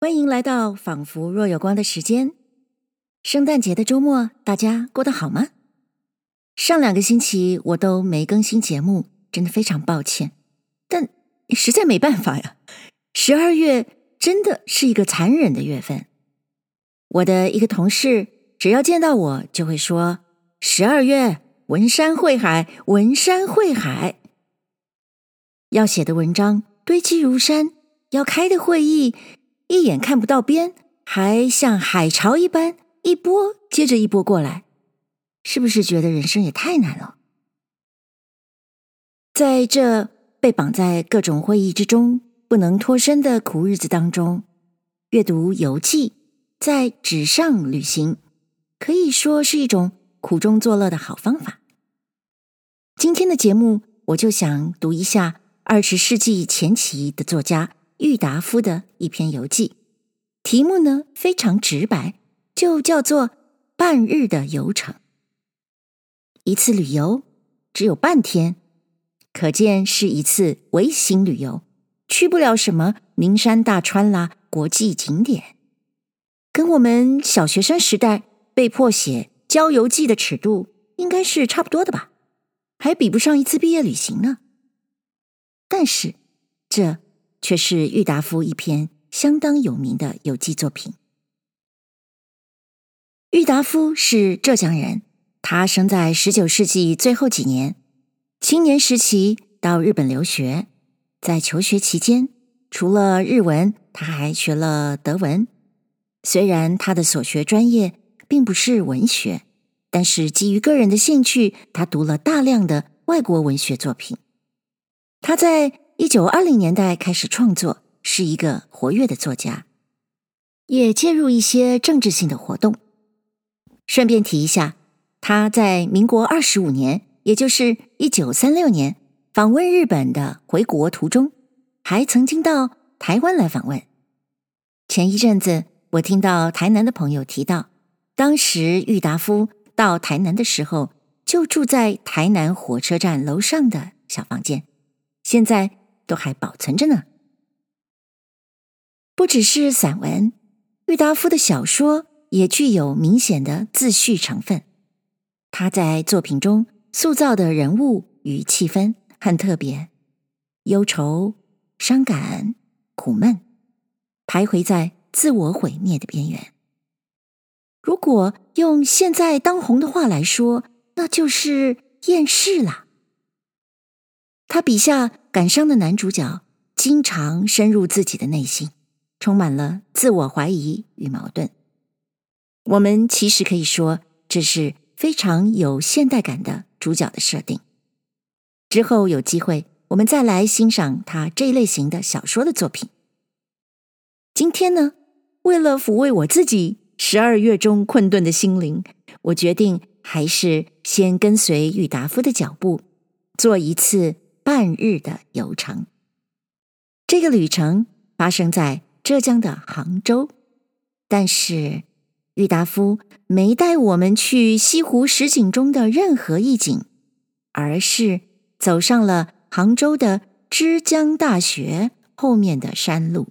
欢迎来到仿佛若有光的时间。圣诞节的周末，大家过得好吗？上两个星期我都没更新节目，真的非常抱歉。但实在没办法呀，十二月真的是一个残忍的月份。我的一个同事只要见到我，就会说：“十二月，文山会海，文山会海。”要写的文章堆积如山，要开的会议。一眼看不到边，还像海潮一般一波接着一波过来，是不是觉得人生也太难了？在这被绑在各种会议之中不能脱身的苦日子当中，阅读游记，在纸上旅行，可以说是一种苦中作乐的好方法。今天的节目，我就想读一下二十世纪前期的作家。郁达夫的一篇游记，题目呢非常直白，就叫做《半日的游程》。一次旅游只有半天，可见是一次微型旅游，去不了什么名山大川啦、国际景点，跟我们小学生时代被迫写郊游记的尺度应该是差不多的吧，还比不上一次毕业旅行呢。但是这。却是郁达夫一篇相当有名的游记作品。郁达夫是浙江人，他生在十九世纪最后几年，青年时期到日本留学，在求学期间，除了日文，他还学了德文。虽然他的所学专业并不是文学，但是基于个人的兴趣，他读了大量的外国文学作品。他在一九二零年代开始创作，是一个活跃的作家，也介入一些政治性的活动。顺便提一下，他在民国二十五年，也就是一九三六年访问日本的回国途中，还曾经到台湾来访问。前一阵子，我听到台南的朋友提到，当时郁达夫到台南的时候，就住在台南火车站楼上的小房间，现在。都还保存着呢。不只是散文，郁达夫的小说也具有明显的自叙成分。他在作品中塑造的人物与气氛很特别，忧愁、伤感、苦闷，徘徊在自我毁灭的边缘。如果用现在当红的话来说，那就是厌世了。他笔下感伤的男主角，经常深入自己的内心，充满了自我怀疑与矛盾。我们其实可以说，这是非常有现代感的主角的设定。之后有机会，我们再来欣赏他这一类型的小说的作品。今天呢，为了抚慰我自己十二月中困顿的心灵，我决定还是先跟随郁达夫的脚步，做一次。半日的游程，这个旅程发生在浙江的杭州，但是郁达夫没带我们去西湖十景中的任何一景，而是走上了杭州的之江大学后面的山路，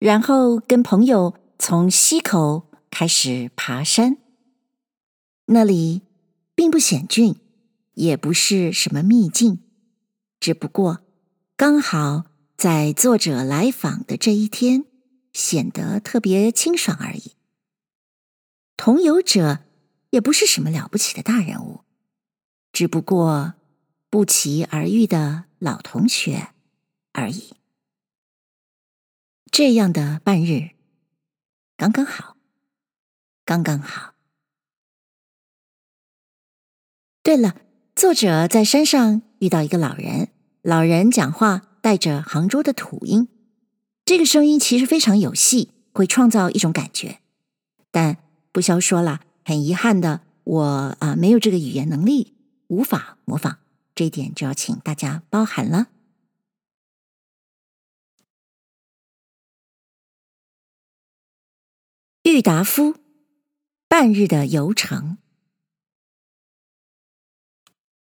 然后跟朋友从溪口开始爬山。那里并不险峻，也不是什么秘境。只不过刚好在作者来访的这一天，显得特别清爽而已。同游者也不是什么了不起的大人物，只不过不期而遇的老同学而已。这样的半日，刚刚好，刚刚好。对了，作者在山上遇到一个老人。老人讲话带着杭州的土音，这个声音其实非常有戏，会创造一种感觉。但不消说了，很遗憾的，我啊、没有这个语言能力，无法模仿，这一点就要请大家包涵了。郁达夫半日的游程。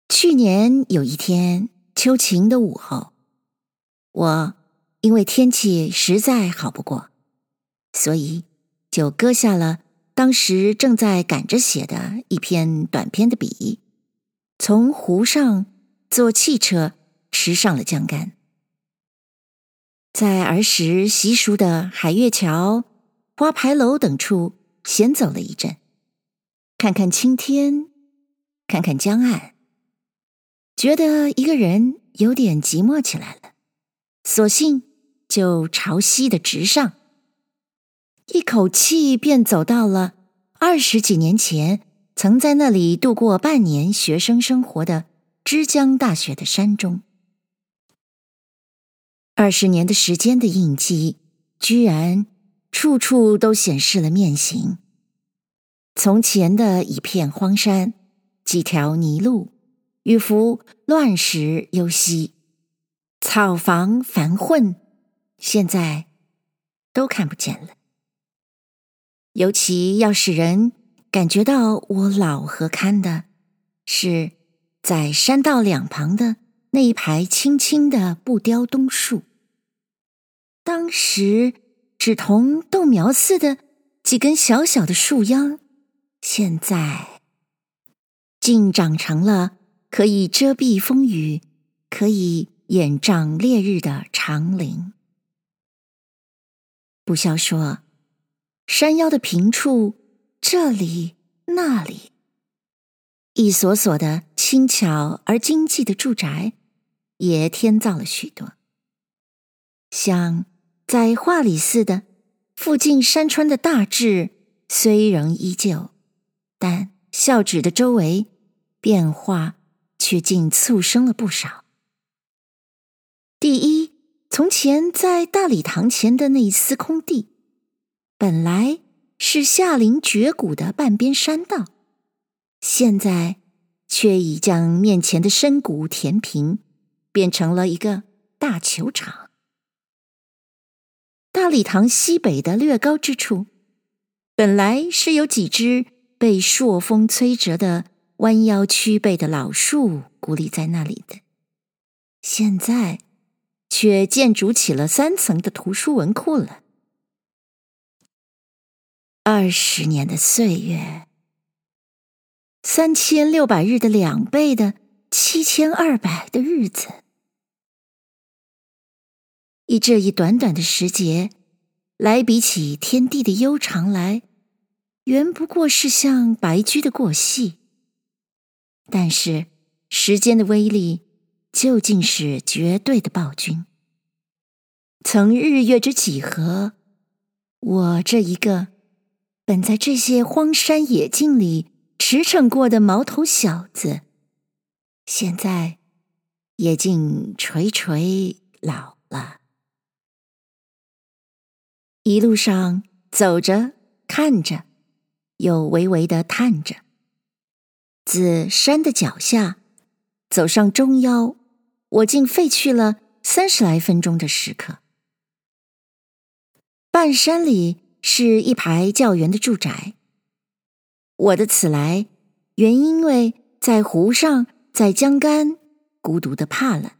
去年有一天。秋晴的午后，我因为天气实在好不过，所以就搁下了当时正在赶着写的一篇短篇的笔，从湖上坐汽车驶上了江干，在儿时习熟的海月桥、花牌楼等处闲走了一阵，看看青天，看看江岸，觉得一个人有点寂寞起来了，索性就朝西的直上。一口气便走到了二十几年前曾在那里度过半年学生生活的之江大学的山中。二十年的时间的印记，居然处处都显示了面形。从前的一片荒山，几条泥路，与幅乱石幽溪，草房繁混，现在都看不见了。尤其要使人感觉到我老和堪的，是在山道两旁的那一排青青的不雕冬树。当时只同豆苗似的几根小小的树秧，现在竟长成了可以遮蔽风雨、可以掩障烈日的长林。不消说。山腰的平处，这里那里，一所所的轻巧而经济的住宅，也添造了许多。像在画里似的，附近山川的大致虽仍依旧，但校址的周围变化却竟促生了不少。第一，从前在大礼堂前的那一丝空地。本来是下临绝谷的半边山道，现在却已将面前的深谷填平，变成了一个大球场。大礼堂西北的略高之处，本来是有几只被朔风吹折的弯腰曲背的老树孤立在那里的，现在却建筑起了三层的图书文库了。二十年的岁月，三千六百日的两倍的七千二百的日子，以这一短短的时节来比起天地的悠长来，原不过是像白驹的过隙。但是时间的威力究竟是绝对的暴君。曾日月之几何，我这一个。本在这些荒山野径里驰骋过的毛头小子，现在也竟垂垂老了。一路上走着，看着，又微微的叹着。自山的脚下走上中腰，我竟费去了三十来分钟的时刻。半山里。是一排教员的住宅。我的此来，原因为在湖上，在江干，孤独的怕了，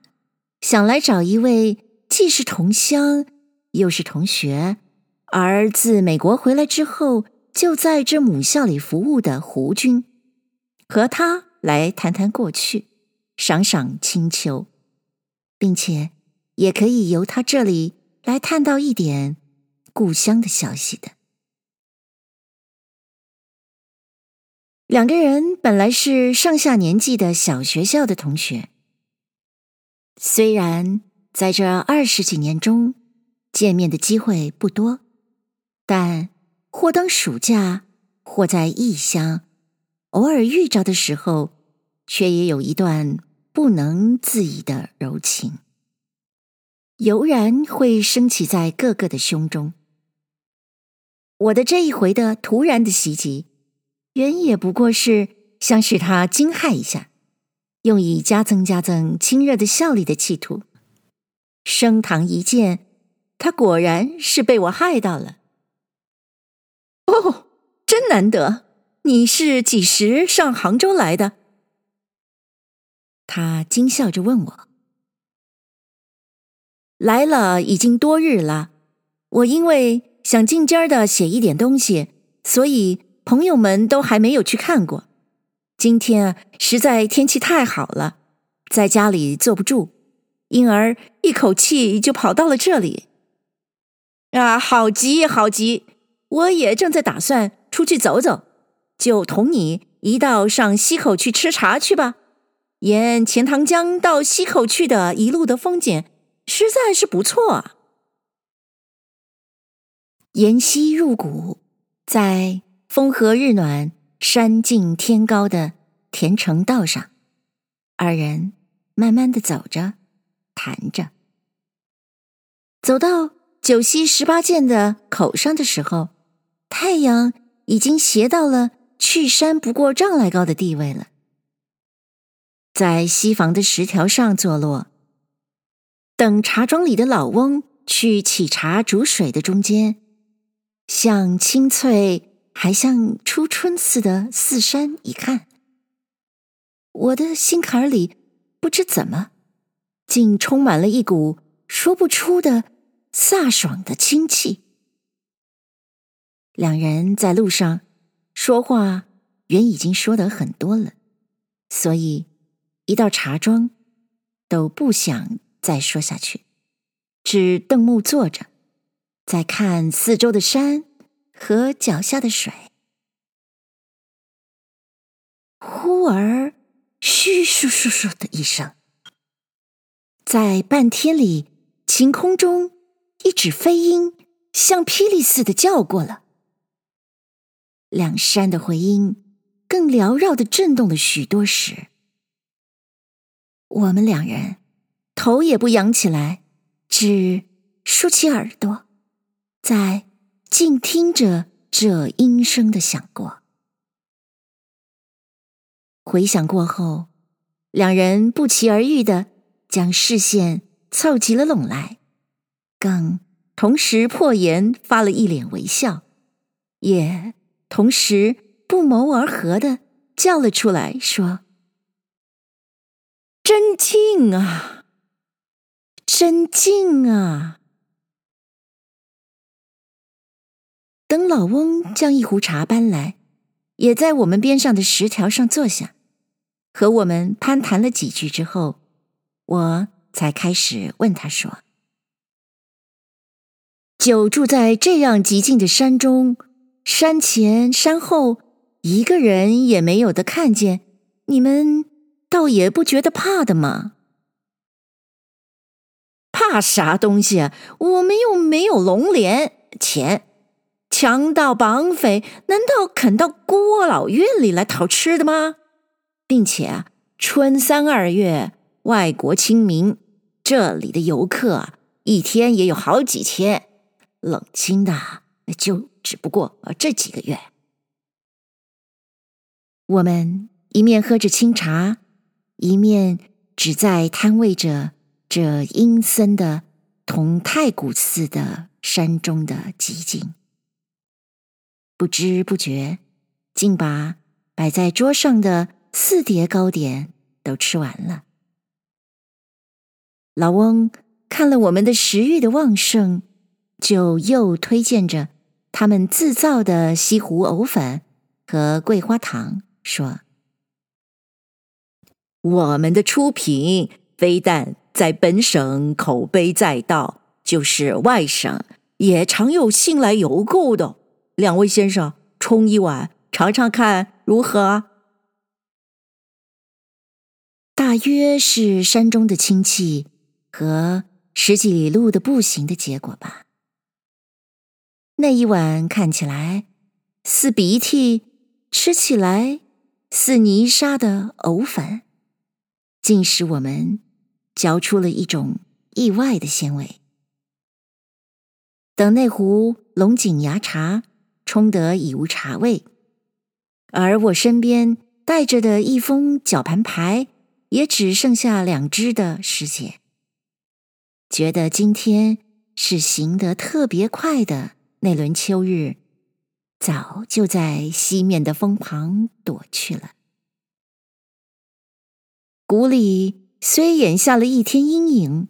想来找一位既是同乡，又是同学，而自美国回来之后，就在这母校里服务的胡君，和他来谈谈过去，赏赏清秋，并且也可以由他这里来探到一点。故乡的消息的两个人本来是上下年纪的小学校的同学，虽然在这二十几年中见面的机会不多，但或当暑假，或在异乡，偶尔遇着的时候，却也有一段不能自已的柔情，油然会升起在各个的胸中。我的这一回的突然的袭击，原也不过是想使他惊骇一下，用以加增加增亲热的效力的企图。升堂一见，他果然是被我害到了。哦，真难得！你是几时上杭州来的？他惊笑着问我。来了已经多日了，我因为。想进尖儿的写一点东西，所以朋友们都还没有去看过。今天啊，实在天气太好了，在家里坐不住，因而一口气就跑到了这里。啊，好极好极！我也正在打算出去走走，就同你一道上溪口去吃茶去吧。沿钱塘江到溪口去的一路的风景实在是不错啊。沿溪入谷，在风和日暖、山静天高的田城道上，二人慢慢的走着，谈着，走到九溪十八涧的口上的时候，太阳已经斜到了去山不过丈来高的地位了。在西房的石条上坐落，等茶庄里的老翁去沏茶煮水的中间，像青翠还像初春似的四山一看，我的心坎里不知怎么，竟充满了一股说不出的飒爽的清气。两人在路上说话，原已经说得很多了，所以。一到茶庄，都不想再说下去，只瞪目坐着，在看四周的山和脚下的水。忽而，嘘簌簌簌的一声，在半天里，晴空中一纸飞鹰像霹雳似的叫过了。两山的回音更缭绕的震动了许多时。我们两人头也不仰起来，只竖起耳朵，在静听着这音声的响过。回想过后，两人不期而遇的将视线凑齐了拢来，更同时破颜发了一脸微笑，也同时不谋而合的叫了出来说。真静啊，真静啊！等老翁将一壶茶搬来，也在我们边上的石条上坐下，和我们攀谈了几句之后，我才开始问他说：“久住在这样寂静的山中，山前山后一个人也没有的看见，你们。”倒也不觉得怕的嘛？怕啥东西啊？我们又没有龙脸钱，强盗绑匪难道肯到孤儿老院里来讨吃的吗？并且啊，春三二月，外国清明，这里的游客啊，一天也有好几千，冷清的那就只不过这几个月。我们一面喝着清茶。一面只在摊位着这阴森的同太古似的山中的寂静，不知不觉竟把摆在桌上的四碟糕点都吃完了。老翁看了我们的食欲的旺盛，就又推荐着他们自造的西湖藕粉和桂花糖，说。我们的出品非但在本省口碑载道，就是外省也常有信来邮购的。两位先生冲一碗尝尝看如何？大约是山中的清气和十几里路的步行的结果吧。那一碗看起来似鼻涕，吃起来似泥沙的藕粉。竟使我们嚼出了一种意外的鲜味。等那壶龙井芽茶冲得已无茶味，而我身边带着的一封绞盘牌也只剩下两只的时节，觉得今天是行得特别快的那轮秋日，早就在西面的峰旁躲去了。谷里虽掩下了一天阴影，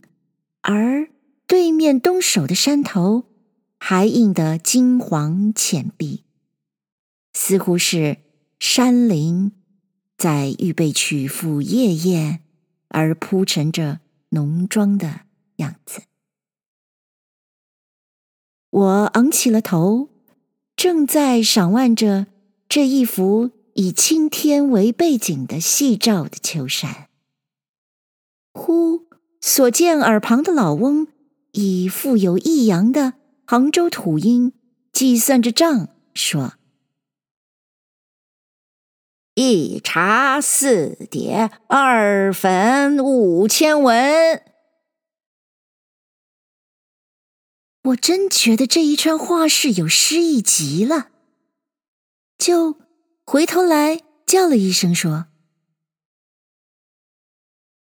而对面东首的山头还映得金黄浅碧，似乎是山林在预备曲阜夜宴而铺陈着浓妆的样子。我昂起了头，正在赏玩着这一幅以青天为背景的细照的秋山，忽所见耳旁的老翁以富有抑扬的杭州土音计算着账，说：“一茶四碟，二粉五千文。”我真觉得这一串话是有诗意极了，就回头来叫了一声说：“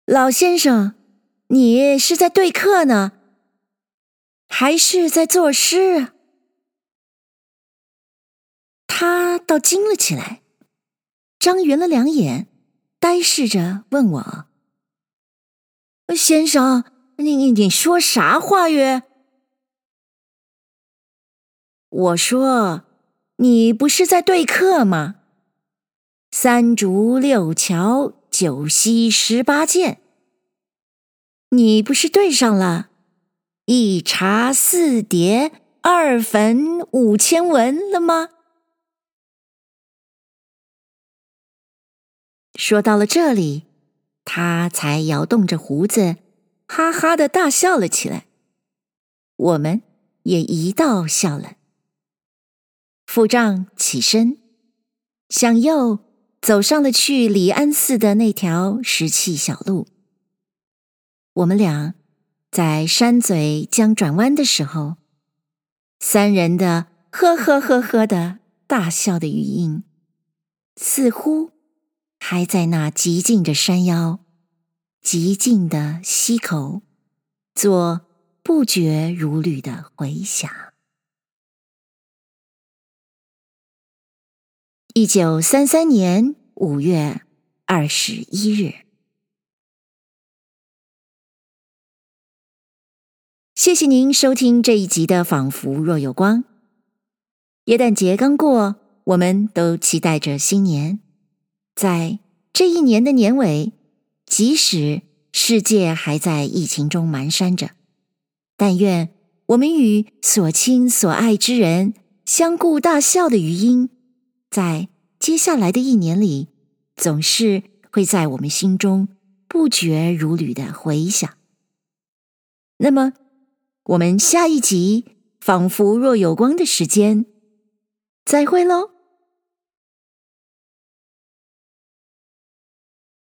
老先生，你是在对客呢，还是在作诗？”他倒惊了起来，张圆了两眼，呆视着问我：“先生，你你你说啥话约？”我说：“你不是在对客吗？三竹六桥九溪十八涧，你不是对上了？一茶四碟，二粉五千文了吗？”说到了这里，他才摇动着胡子，哈哈的大笑了起来。我们也一道笑了。付账起身，向右走上了去礼安寺的那条石砌小路。我们俩在山嘴将转弯的时候，三人的呵呵呵呵的大笑的余音，似乎还在那极静的山腰、极静的溪口，做不绝如缕的回响。一九三三年五月二十一日，谢谢您收听这一集的《仿佛若有光》。耶诞节刚过，我们都期待着新年。在这一年的年尾，即使世界还在疫情中蹒跚着，但愿我们与所亲所爱之人相顾大笑的余音。在接下来的一年里，总是会在我们心中不绝如缕的回响。那么，我们下一集仿佛若有光的时间，再会喽。